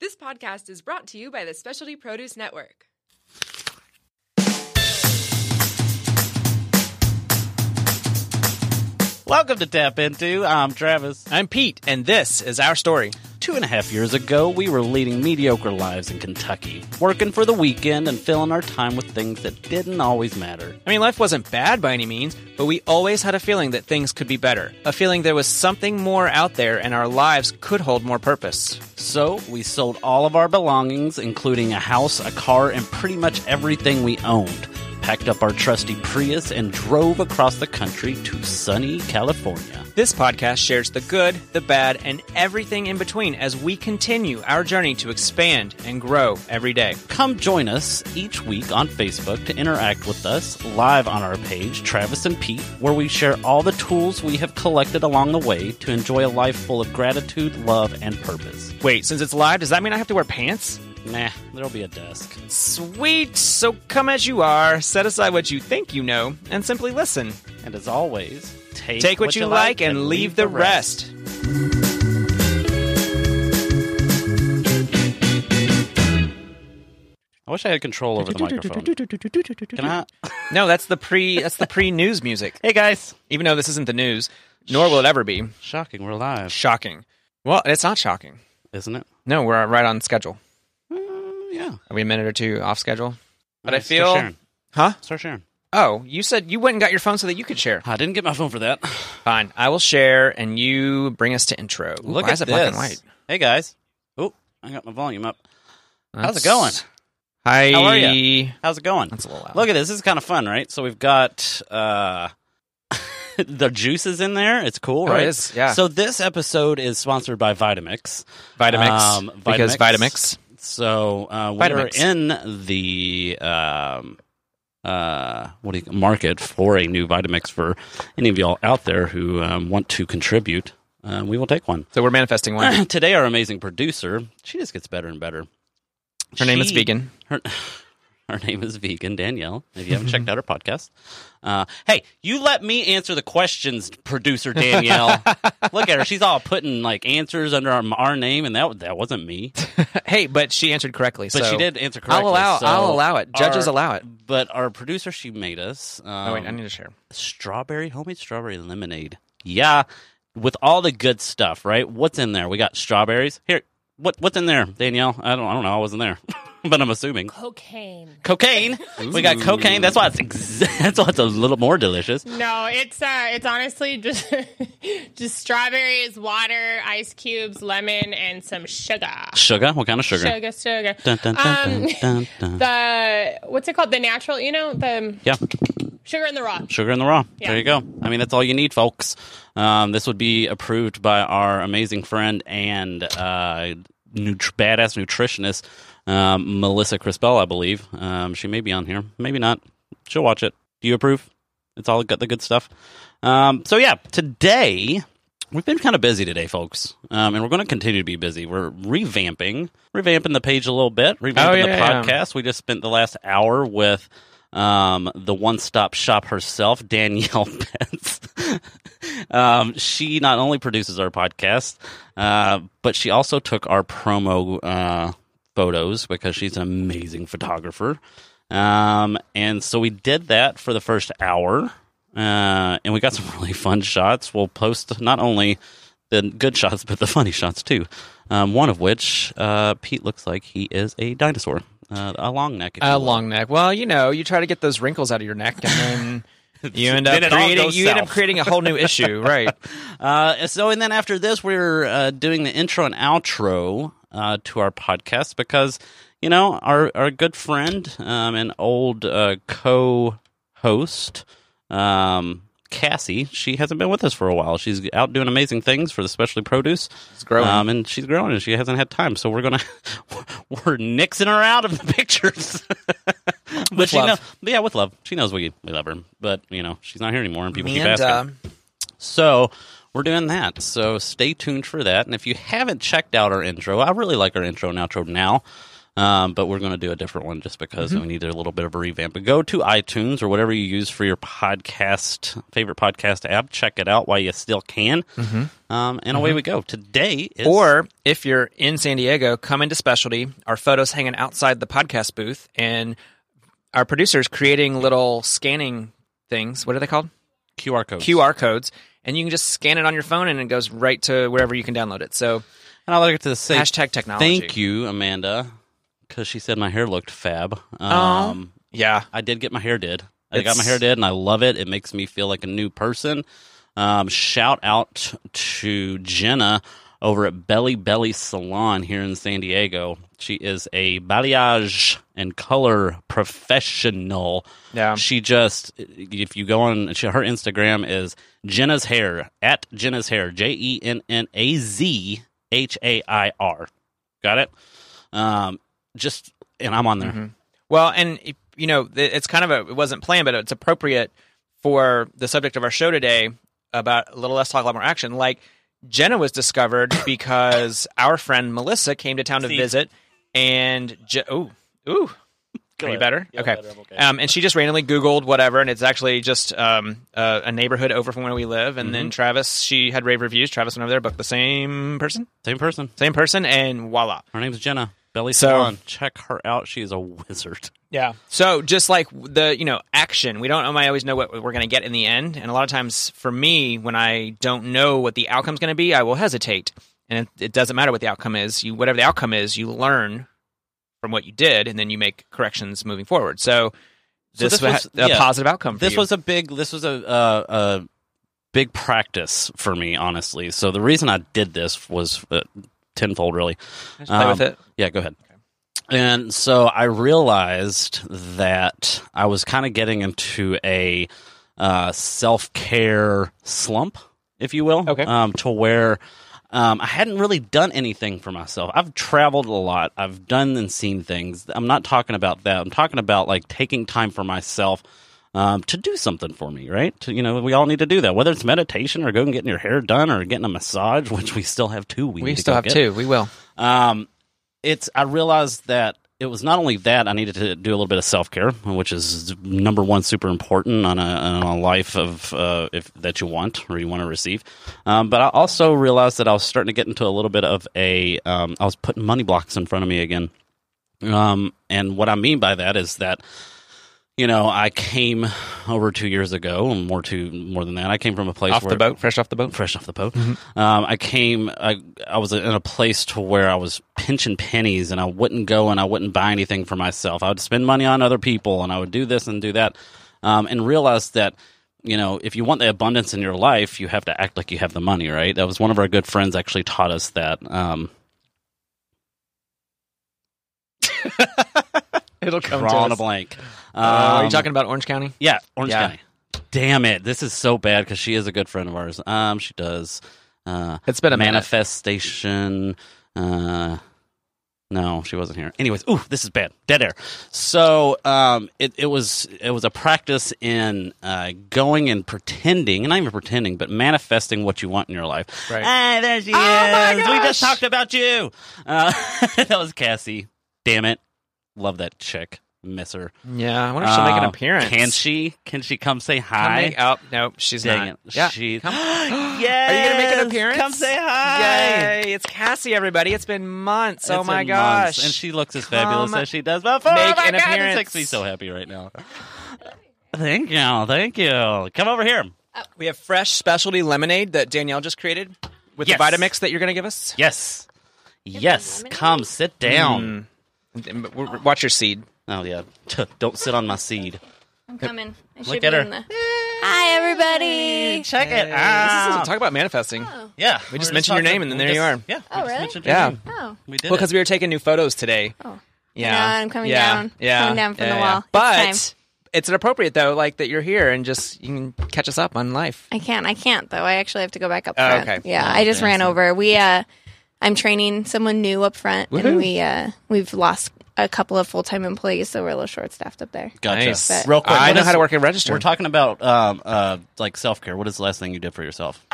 This podcast is brought to you by the Specialty Produce Network. Welcome to Tap Into. I'm Travis. I'm Pete, and this is our story. Two and a half years ago, we were leading mediocre lives in Kentucky, working for the weekend and filling our time with things that didn't always matter. I mean, life wasn't bad by any means, but we always had a feeling that things could be better. A feeling there was something more out there and our lives could hold more purpose. So, we sold all of our belongings, including a house, a car, and pretty much everything we owned. Packed up our trusty Prius and drove across the country to sunny California. This podcast shares the good, the bad, and everything in between as we continue our journey to expand and grow every day. Come join us each week on Facebook to interact with us live on our page, Travis and Pete, where we share all the tools we have collected along the way to enjoy a life full of gratitude, love, and purpose. Wait, since it's live, does that mean I have to wear pants? Nah, there'll be a desk. Sweet! So come as you are, set aside what you think you know, and simply listen. And as always, take, Take what, you like and leave the rest. I wish I had control over the microphone. Can I? No, that's the pre that's the pre news music. Hey guys! Even though this isn't the news, nor will it ever be. Shocking, we're live, Shocking. Well, it's not shocking. isn't it? No, we're right on schedule. Yeah. Are we a minute or two off schedule? But I feel sharing. Huh? Start sharing. Oh, you said you went and got your phone so that you could share. I didn't get my phone for that. Fine. I will share and you bring us to intro. Ooh, Look why at is it this. black and white? Hey guys. Oh, I got my volume up. How's it going? Hi. How are you? How's it going? That's a little loud. Look at this. This is kind of fun, right? So we've got uh the juices in there. It's cool, Oh, right? is, yeah. So this episode is sponsored by Vitamix. Vitamix. Um, because Vitamix. So uh, we are in the um, uh, what do you market for a new Vitamix for any of y'all out there who um, want to contribute. Uh, we will take one. So we're manifesting one. Today, our amazing producer, she just gets better and better. Her name is Vegan. Her, her name is Vegan Danielle. If you haven't checked out her podcast, uh, hey, you let me answer the questions, producer Danielle. Look at her; she's all putting like answers under our, our name, and that that wasn't me. hey, but she answered correctly. But so she did answer correctly. I'll allow. so I'll allow it. Judges our- allow it. But our producer, she made us. Um, Oh wait, I need to share. strawberry homemade strawberry lemonade. Yeah, with all the good stuff, right? What's in there? We got strawberries. Here, what what's in there, Danielle? I don't I don't know. I wasn't there, but I'm assuming cocaine. cocaine. We got cocaine. That's why it's ex- that's why it's a little more delicious. No, it's uh, it's honestly just just strawberries, water, ice cubes, lemon, and some sugar. Sugar? What kind of sugar? Sugar, sugar. Dun, dun, dun, Um, dun, dun, dun. The what's it called? The natural, you know, the Yeah, sugar in the raw. sugar in the raw. Yeah. There you go. I mean, that's all you need, folks. Um, this would be approved by our amazing friend and uh, nut- badass nutritionist, um, Melissa Crispell, I believe. Um, she may be on here, maybe not. She'll watch it. Do you approve? It's all got the good stuff. Um, so yeah, today we've been kind of busy today, folks, um, and we're going to continue to be busy. We're revamping, revamping the page a little bit, revamping Oh, the yeah, yeah. podcast. We just spent the last hour with um, the one-stop shop herself, Danielle Pence. um, she not only produces our podcast, uh, but she also took our promo uh, photos because she's an amazing photographer. Um, and so we did that for the first hour, uh, and we got some really fun shots. We'll post not only the good shots, but the funny shots too. Um, one of which, uh, Pete looks like he is a dinosaur, uh, a long neck. A long neck. Well, you know, you try to get those wrinkles out of your neck, and then you end up Then it all creating you end up creating a whole new issue, right? Uh, so, and then after this, we're uh, doing the intro and outro uh, to our podcast because, you know, our, our good friend um, and old uh, co host, um, Cassie, she hasn't been with us for a while. She's out doing amazing things for the specialty produce. It's growing. Um, and she's growing and she hasn't had time. So we're going to, we're nixing her out of the pictures. but With she love. know, but yeah, with love. She knows we, we love her. But, you know, she's not here anymore and people keep and asking. uh, So we're doing that. So stay tuned for that. And if you haven't checked out our intro, I really like our intro and outro now. Um, but we're going to do a different one just because we need a little bit of a revamp. But go to iTunes or whatever you use for your podcast, favorite podcast app. Check it out while you still can. Um, and away we go. Today is. Or if you're in San Diego, come into Specialty. Our photos hanging outside the podcast booth, and our producers creating little scanning things. What are they called? QR codes. QR codes, and you can just scan it on your phone, and it goes right to wherever you can download it. So And I like to say hashtag technology. thank you, Amanda, because she said my hair looked fab. Um, Yeah, I did get my hair did. I got my hair did, and I love it. It makes me feel like a new person. Um, shout out to Jenna over at Belly Belly Salon here in San Diego. She is a balayage and color professional. Yeah. She just, if you go on, she, her Instagram is Jenna's Hair at Jenna's Hair, J E N N A Z H A I R. Got it? Um, just, and I'm on there. Well, and you know, it's kind of a it wasn't planned, but it's appropriate for the subject of our show today about a little less talk, a lot more action. Like Jenna was discovered because our friend Melissa came to town to See? visit, and Je- ooh ooh. Are you better? Yeah, okay. better. Okay. Um, and she just randomly Googled whatever, and it's actually just um, uh, a neighborhood over from where we live. And Mm-hmm. then Travis, she had rave reviews. Travis went over there, booked the same person, Same person. same person, and voila. Her name's Jenna. Belly So- Salon. Check her out. She is a wizard. Yeah. So just like the you know action, we don't I always know what we're going to get in the end, and a lot of times for me, when I don't know what the outcome's going to be, I will hesitate, and it, it doesn't matter what the outcome is. You whatever the outcome is, you learn from what you did, and then you make corrections moving forward. So So this, this was- was a yeah. positive outcome. For This you. was a big. This was a, uh, a big practice for me, honestly. So the reason I did this was uh, tenfold, really. Just play with Um, it. Yeah, go ahead. And so I realized that I was kind of getting into a uh, self care slump, if you will. Okay. Um, to where um, I hadn't really done anything for myself. I've traveled a lot. I've done and seen things. I'm not talking about that. I'm talking about like taking time for myself. Um, to do something for me, right? To, you know, we all need to do that. Whether it's meditation or going and getting your hair done or getting a massage, which we still have two. We, We still have get. two. We will. Um, it's I realized that it was not only that I needed to do a little bit of self care, which is number one, super important on a, on a life of uh, if that you want or you want to receive. Um, but I also realized that I was starting to get into a little bit of a um, I was putting money blocks in front of me again. Um, and what I mean by that is that you know I came over two years ago, more to more than that. I came from a place Off where the boat, fresh off the boat. fresh off the boat. Um, I came. I I was in a place to where I was pinching pennies, and I wouldn't go and I wouldn't buy anything for myself. I would spend money on other people, and I would do this and do that, um, and realized that. You know, if you want the abundance in your life, you have to act like you have the money, right? That was one of our good friends actually taught us that. Um, It'll come drawing a blank. Uh, are you Um, talking about Orange County? Yeah, Orange Yeah. County. Damn it! This is so bad because she is a good friend of ours. Um, she does. Uh, It's been a minute. manifestation. Uh, no, she wasn't here. Anyways, ooh, this is bad. Dead air. So, um, it, it was it was a practice in uh, going and pretending, and not even pretending, but manifesting what you want in your life. Right. Hey, there she my is. We just talked about you. Uh, that was Cassie. Damn it, love that chick. Miss her. Yeah, I wonder if she'll make an Uh, appearance. Can she? Can she come say Come hi? make- oh, no, she's Dang not. it. Yeah. She, Come- yes! Are you gonna make an appearance? Come say hi. Yay! It's Cassie, everybody. It's been months. oh It's my been gosh! months, and she looks as fabulous Come as she does before. make oh my an God, appearance. It makes me so happy right now. Thank you, thank you. Come over here. we have fresh specialty lemonade that Danielle just created with Yes. the Vitamix that you're going to give us. Yes, yes. lemonade? Come sit down. And- and- but w- Watch your seed. Oh yeah, don't sit on my seed. I'm coming. I should Look be at her. in the- Hi, everybody. Check it This out. talk about manifesting. yeah, We just we're mentioned your name and then we there you are. Yeah. Oh, we just really? mentioned your Yeah. name. Oh. We did Well, it. because we were taking new photos today. Oh. Yeah, know, I'm coming yeah. down. Yeah, Coming down from yeah, the yeah. wall. It's But time. it's appropriate though, like that you're here and just you can catch us up on life. I can't. I can't though. I actually have to go back up Oh, front. okay. Yeah, Oh, I just okay. ran over. We uh I'm training someone new up front Woohoo. and we uh we've lost a couple of full-time employees so we're a little short-staffed up there. Gotcha. Nice. But- Real quick, I what know is- how to work a register. We're talking about um, uh, like self care. What is the last thing you did for yourself?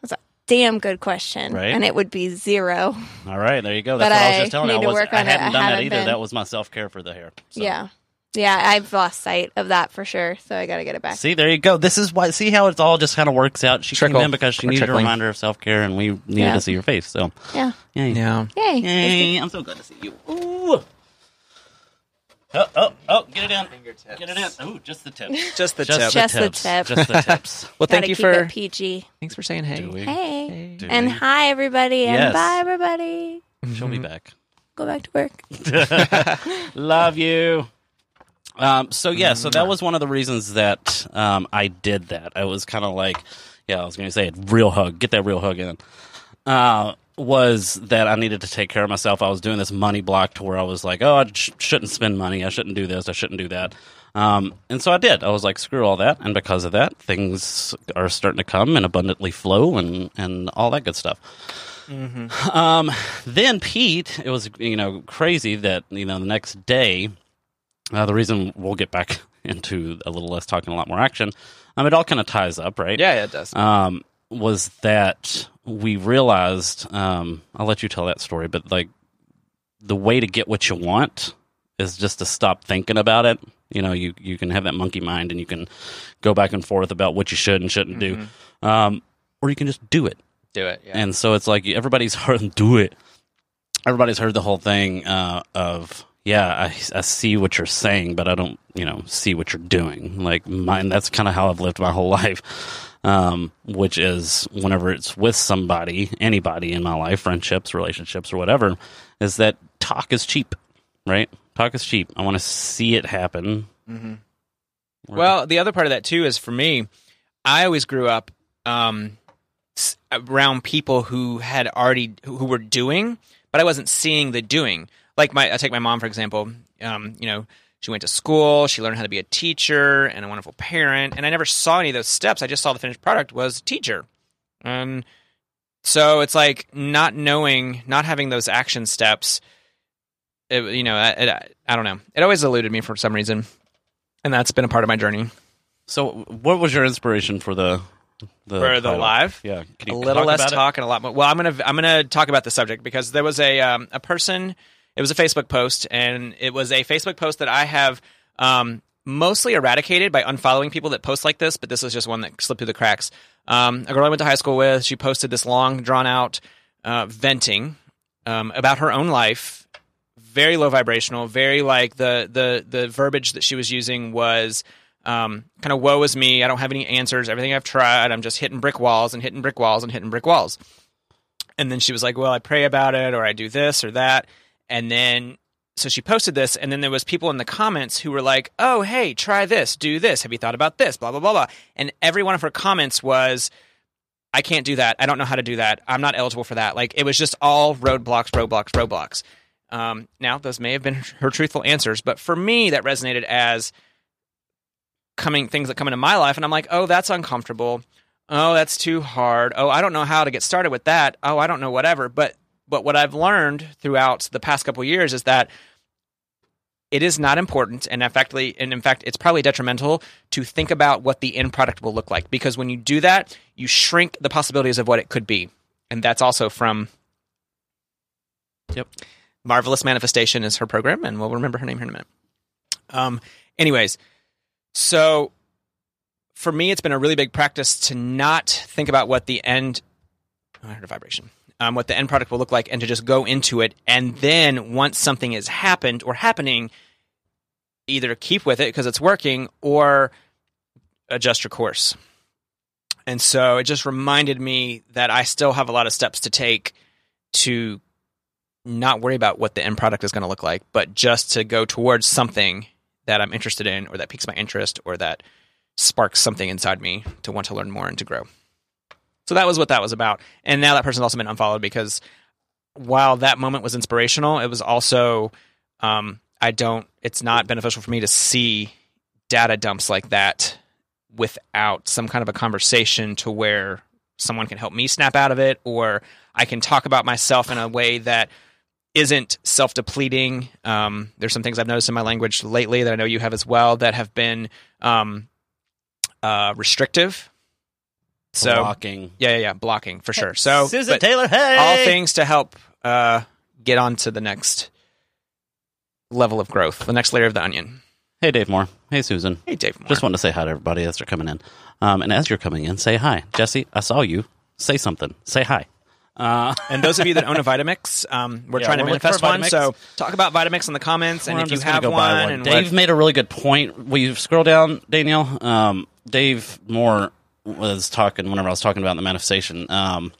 That's a damn good question, Right. and it would be zero. All right, there you go. That's But what I was I just telling you. I, to was, work I on it. hadn't I done that haven't either. been. That was my self care for the hair. So. Yeah, yeah. I've lost sight of that for sure, so I got to get it back. See, there you go. This is why. See how it's all just kind of works out. She Trickle. came in because she We're needed trickling. a reminder of self care, and we needed Yeah. to see your face. So, Yeah. yay. Yeah. Yay. Yay, I'm so glad to see you. Ooh. Oh, oh, oh, get it in. Get it in. Ooh, just the tips. Just the Just, tip. Just the tips. tip. Just the tips. well, Gotta thank you keep for it PG. thanks for saying hey. Do we? Hey. Do And we? hi everybody, and Yes. bye everybody. She'll be mm-hmm. back. Go back to work. Love you. Um, so yeah, so that was one of the reasons that um, I did that. I was kind of like, yeah, I was going to say it, real hug, get that real hug in. Uh, was that I needed to take care of myself. I was doing this money block to where I was like, oh, I sh- shouldn't spend money. I shouldn't do this. I shouldn't do that. Um, and so I did. I was like, screw all that. And because of that, things are starting to come and abundantly flow and, and all that good stuff. Um, then Pete, it was you know crazy that you know the next day. Uh, the reason we'll get back into a little less talking, a lot more action. Um, it all kind of ties up, right? Yeah, it does. Um, was that we realized? Um, I'll let you tell that story, but like the way to get what you want is just to stop thinking about it. You know, you you can have that monkey mind, and you can go back and forth about what you should and shouldn't do, um, or you can just do it. Do it. Yeah. And so it's like everybody's heard do it. Everybody's heard the whole thing uh, of yeah, I, I see what you're saying, but I don't you know see what you're doing. Like mine, that's kind of how I've lived my whole life. Um, which is whenever it's with somebody, anybody in my life, friendships, relationships, or whatever, is that talk is cheap, right? Talk is cheap. I want to see it happen. Well, the other part of that too is for me, I always grew up um, around people who had already who who were doing, but I wasn't seeing the doing. Like my, I take my mom for example. Um, you know, she went to school, she learned how to be a teacher and a wonderful parent, and I never saw any of those steps. I just saw the finished product was teacher, and so it's like not knowing, not having those action steps. It, you know, I, it, I don't know. It always eluded me for some reason, and that's been a part of my journey. So, what was your inspiration for the the For the title? live? Yeah, Can a little talk less about it? talk and a lot more. Well, I'm gonna I'm gonna talk about the subject because there was a um, a person. It was a Facebook post, and it was a Facebook post that I have um, mostly eradicated by unfollowing people that post like this. But this was just one that slipped through the cracks. Um, a girl I went to high school with. She posted this long, drawn out uh, venting um, about her own life. Very low vibrational. Very like the the the verbiage that she was using was um, kind of woe is me. I don't have any answers. Everything I've tried, I'm just hitting brick walls and hitting brick walls and hitting brick walls. And then she was like, "Well, I pray about it, or I do this or that." And then so she posted this, and then there was people in the comments who were like, "Oh, hey, try this, do this. Have you thought about this? Blah blah blah blah." And every one of her comments was, "I can't do that. I don't know how to do that. I'm not eligible for that." Like it was just all roadblocks, roadblocks, roadblocks. Um, now those may have been her truthful answers, but for me, that resonated as coming things that come into my life and I'm like, "Oh, that's uncomfortable. Oh, that's too hard. Oh, I don't know how to get started with that. Oh, I don't know whatever." But but what I've learned throughout the past couple of years is that it is not important and in fact, and in fact it's probably detrimental to think about what the end product will look like because when you do that, you shrink the possibilities of what it could be. And that's also from Yep. Marvelous Manifestation is her program, and we'll remember her name here in a minute. Um, anyways, so for me, it's been a really big practice to not think about what the end. Oh, I heard a vibration. Um, what the end product will look like, and to just go into it, and then once something has happened or happening, either keep with it because it's working or adjust your course. And so it just reminded me that I still have a lot of steps to take to not worry about what the end product is going to look like, but just to go towards something that I'm interested in or that piques my interest or that sparks something inside me to want to learn more and to grow. So that was what that was about. And now that person's also been unfollowed because while that moment was inspirational, it was also um, I don't it's not beneficial for me to see data dumps like that without some kind of a conversation to where someone can help me snap out of it or I can talk about myself in a way that isn't self depleting. Um, there's some things I've noticed in my language lately that I know you have as well that have been um, uh, restrictive. So Blocking. yeah, yeah, yeah, blocking for sure. So Susan Taylor, hey! all things to help uh, get on to the next level of growth, the next layer of the onion. Hey, Dave Moore. Hey, Susan. Hey, Dave. Moore. Just wanted to say hi to everybody as they're coming in. Um, and as you're coming in, say hi. Jesse, I saw you. Say something. Say hi. Uh, And those of you that own a Vitamix, um, we're Yeah, trying to we're manifest one. So talk about Vitamix in the comments, and Or if I'm you have go buy one, and Dave what- made a really good point. Will you scroll down, Danielle? Um, Dave Moore was talking whenever I was talking about the manifestation. Um,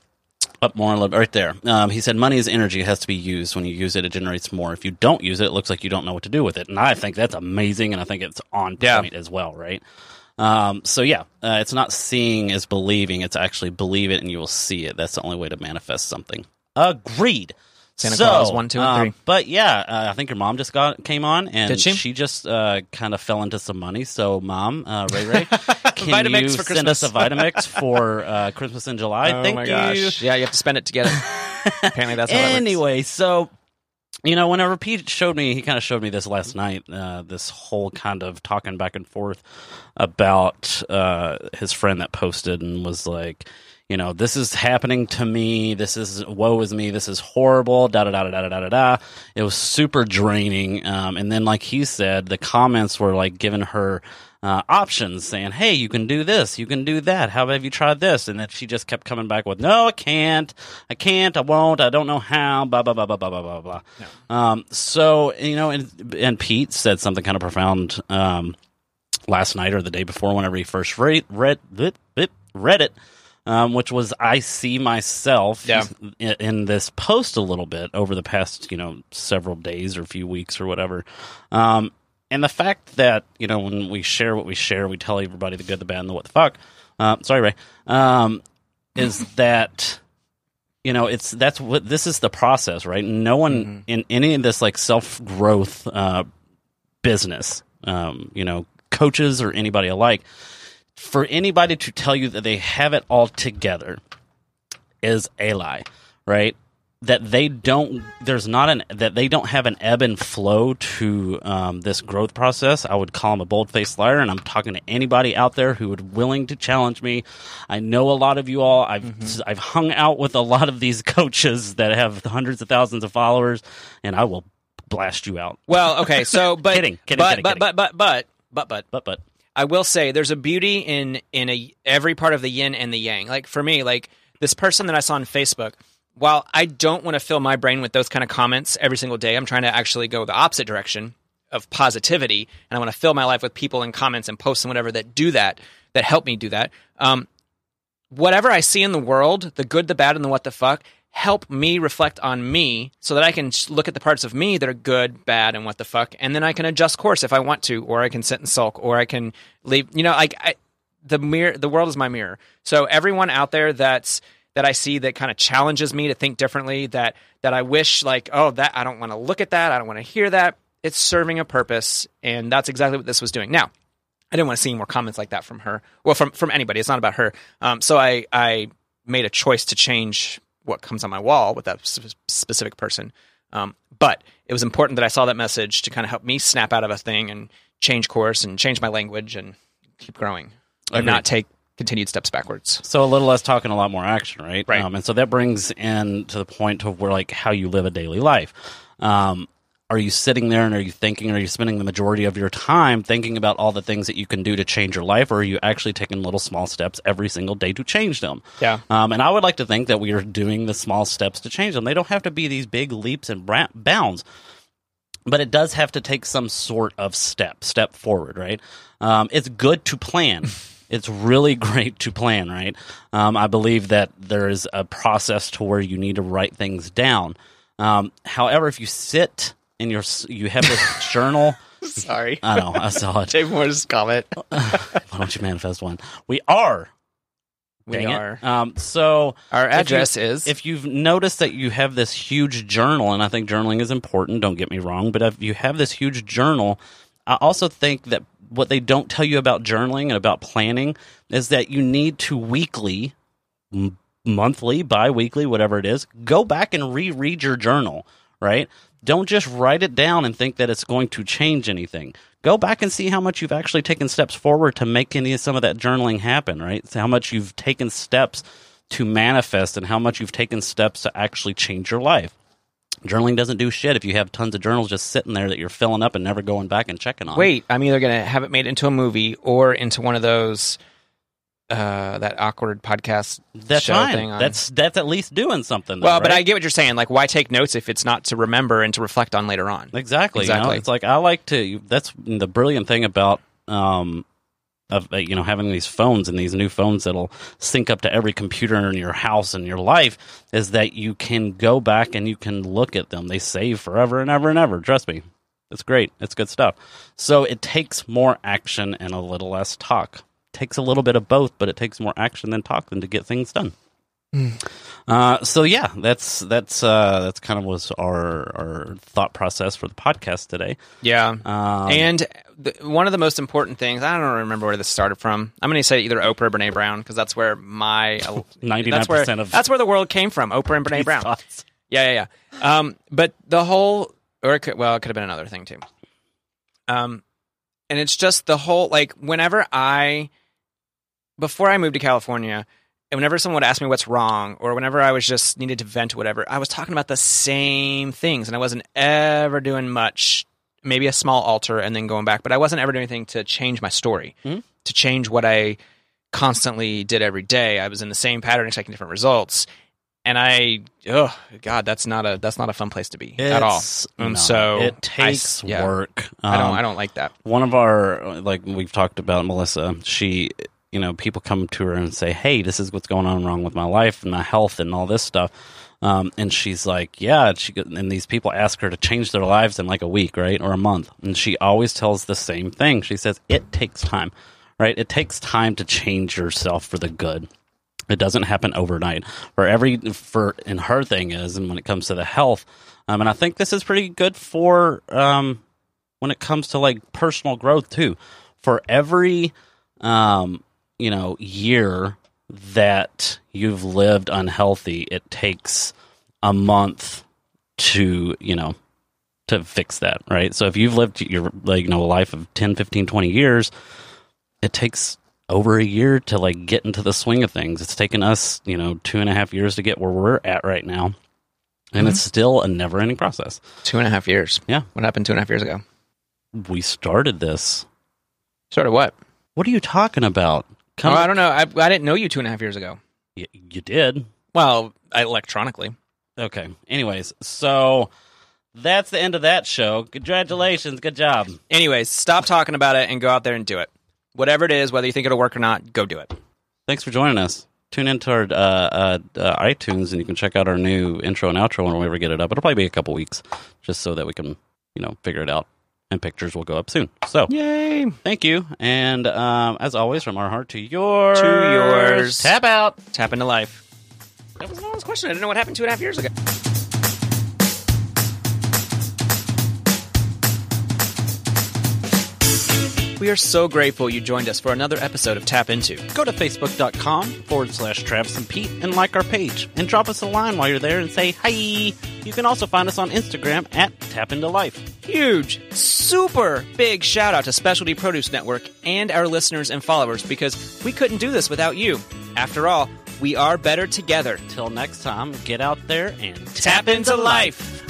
up more a little right there. Um, he said, "Money is energy; it has to be used. When you use it, it generates more. If you don't use it, it looks like you don't know what to do with it." And I think that's amazing, and I think it's on Yeah. point as well, right? Um, so yeah, uh, it's not seeing is believing; it's actually believe it, and you will see it. That's the only way to manifest something. Agreed. Santa So, Claus, one, two, and um, three. But yeah, uh, I think your mom just got came on, and Did she? just uh, kind of fell into some money. So, mom, uh, Ray Ray, can Vitamix you for send us a Vitamix for uh, Christmas in July? oh Thank my you. gosh, yeah, you have to spend it to get it. Apparently, that's how that. Anyway, so you know, whenever Pete showed me, he kind of showed me this last night. Uh, this whole kind of talking back and forth about uh, his friend that posted and was like, you know, this is happening to me. This is woe is me. This is horrible. Da da da da da da da da. It was super draining. Um, and then, like he said, the comments were like giving her uh, options, saying, "Hey, you can do this. You can do that. How have you tried this?" And then she just kept coming back with, "No, I can't. I can't. I won't. I don't know how." Blah blah blah blah blah blah blah blah. Um, so you know, and and Pete said something kind of profound. Um, last night or the day before, whenever he first read read read, read it, um, which was I see myself Yeah. in, in this post a little bit over the past you know several days or a few weeks or whatever. Um, and the fact that you know when we share what we share, we tell everybody the good, the bad, and the what the fuck. Uh, sorry, Ray. Um, is that you know it's that's what this is the process, right? No one in any of this like self growth uh, business, um, you know, coaches or anybody alike, for anybody to tell you that they have it all together is a lie, right? That they don't, there's not an, that they don't have an ebb and flow to um, this growth process. I would call them a bold faced liar. And I'm talking to anybody out there who would willing to challenge me. I know a lot of you all. I've, I've hung out with a lot of these coaches that have hundreds of thousands of followers, and I will blast you out. Well, okay, so but Kidding, kidding, but, kidding, but, but but but but but But, but, I will say there's a beauty in in a every part of the yin and the yang. Like for me, like this person that I saw on Facebook, while I don't want to fill my brain with those kind of comments every single day, I'm trying to actually go the opposite direction of positivity, and I want to fill my life with people and comments and posts and whatever that do that, that help me do that. Um, whatever I see in the world, the good, the bad, and the what the fuck, help me reflect on me so that I can look at the parts of me that are good, bad, and what the fuck, and then I can adjust course if I want to, or I can sit and sulk, or I can leave. You know, like I, the mirror, the world is my mirror. So everyone out there that's that I see that kind of challenges me to think differently, that that I wish like, oh, that I don't want to look at that, I don't want to hear that. It's serving a purpose, and that's exactly what this was doing. Now, I didn't want to see more comments like that from her. Well, from from anybody. It's not about her. Um, so I I made a choice to change what comes on my wall with that sp- specific person. Um, but it was important that I saw that message to kind of help me snap out of a thing and change course and change my language and keep growing and not take continued steps backwards. So a little less talking, a lot more action, right? Right. Um, and so that brings in to the point of where like how you live a daily life. Um, are you sitting there and are you thinking? Are you spending the majority of your time thinking about all the things that you can do to change your life, or are you actually taking little small steps every single day to change them? Yeah. Um, and I would like to think that we are doing the small steps to change them. They don't have to be these big leaps and bounds but it does have to take some sort of step step forward right um, it's good to plan it's really great to plan right um, i believe that there is a process to where you need to write things down um, however if you sit in your s- you have this journal Sorry. i know i saw it Dave Moore's comment. why don't you manifest one we are We it. are. um, so Our if you- address is if you've noticed that you have this huge journal, and I think journaling is important, don't get me wrong, but if you have this huge journal, I also think that what they don't tell you about journaling and about planning is that you need to weekly, m- monthly, bi weekly, whatever it is, go back and reread your journal, right? Don't just write it down and think that it's going to change anything. go back and see how much you've actually taken steps forward to make any some of that journaling happen, right? So how much you've taken steps to manifest and how much you've taken steps to actually change your life. Journaling doesn't do shit if you have tons of journals just sitting there that you're filling up and never going back and checking on. Wait, I'm either going to have it made into a movie or into one of those uh, that awkward podcast that's show fine. thing. On. That's that's at least doing something. Though, well, but? I get what you're saying. Like, why take notes if it's not to remember and to reflect on later on? Exactly. You know? Exactly. It's like I like to. That's the brilliant thing about um, of uh, you know having these phones and these new phones that'll sync up to every computer in your house and your life is that you can go back and you can look at them. They save forever and ever and ever. Trust me, it's great. It's good stuff. So it takes more action and a little less talk. Takes a little bit of both, but it takes more action than talk than to get things done. Uh, so yeah, that's that's uh, that's kind of was our our thought process for the podcast today. Yeah. Um, and the, one of the most important things, I don't remember where this started from. I'm going to say either Oprah or Brene Brown because that's where my 99% that's where, of that's where the world came from. Oprah and Brene Brown. thoughts. Yeah, yeah, yeah. Um, but the whole, or it could, well, it could have been another thing too. Um, and it's just the whole like whenever I, before I moved to California, and whenever someone would ask me what's wrong, or whenever I was just needed to vent, whatever, I was talking about the same things, and I wasn't ever doing much. Maybe a small alter and then going back, but I wasn't ever doing anything to change my story, Mhm. to change what I constantly did every day. I was in the same pattern, expecting different results, and I, oh God, that's not a that's not a fun place to be at all. It's- Um, no, so it I- takes yeah. work. I don't Um, I don't like that. one of our like we've talked about Melissa. She, you know, people come to her and say, "Hey, this is what's going on wrong with my life and my health and all this stuff." Um, and she's like, "Yeah." And she and these people ask her to change their lives in like a week, right, or a month, and she always tells the same thing. She says, "It takes time, right? It takes time to change yourself for the good." It doesn't happen overnight. For every for and her thing is, and when it comes to the health, um, and I think this is pretty good for um, when it comes to like personal growth too. For every um, you know year that you've lived unhealthy, it takes a month to you know to fix that, right? So if you've lived your like you know a life of 10, 15, 20 years, it takes over a year to like get into the swing of things. It's taken us, you know, two and a half years to get where we're at right now. And it's mm-hmm. still a never ending process. Two and a half years. Yeah. What happened two and a half years ago? We started this. Started what? What are you talking about? Oh, I don't know. I, I didn't know you two and a half years ago. Y- you did. Well, I, electronically. Okay. Anyways, so that's the end of that show. Congratulations. Good job. Anyways, stop talking about it and go out there and do it. Whatever it is, whether you think it'll work or not, go do it. Thanks for joining us. Tune into our uh, uh, uh, iTunes and you can check out our new intro and outro when we ever get it up. It'll probably be a couple weeks just so that we can, you know, figure it out. And pictures will go up soon. So, Yay! thank you. And um, as always, from our heart to yours. To yours. Tap out. Tap into life. That was the one's question. I didn't know what happened two and a half years ago. We are so grateful you joined us for another episode of Tap Into. Go to facebook.com forward slash Travis and Pete and like our page. And drop us a line while you're there and say hi. You can also find us on Instagram at Tap Into Life. Huge, super big shout out to Specialty Produce Network and our listeners and followers because we couldn't do this without you. After all, we are better together. Till next time, get out there and Tap into life.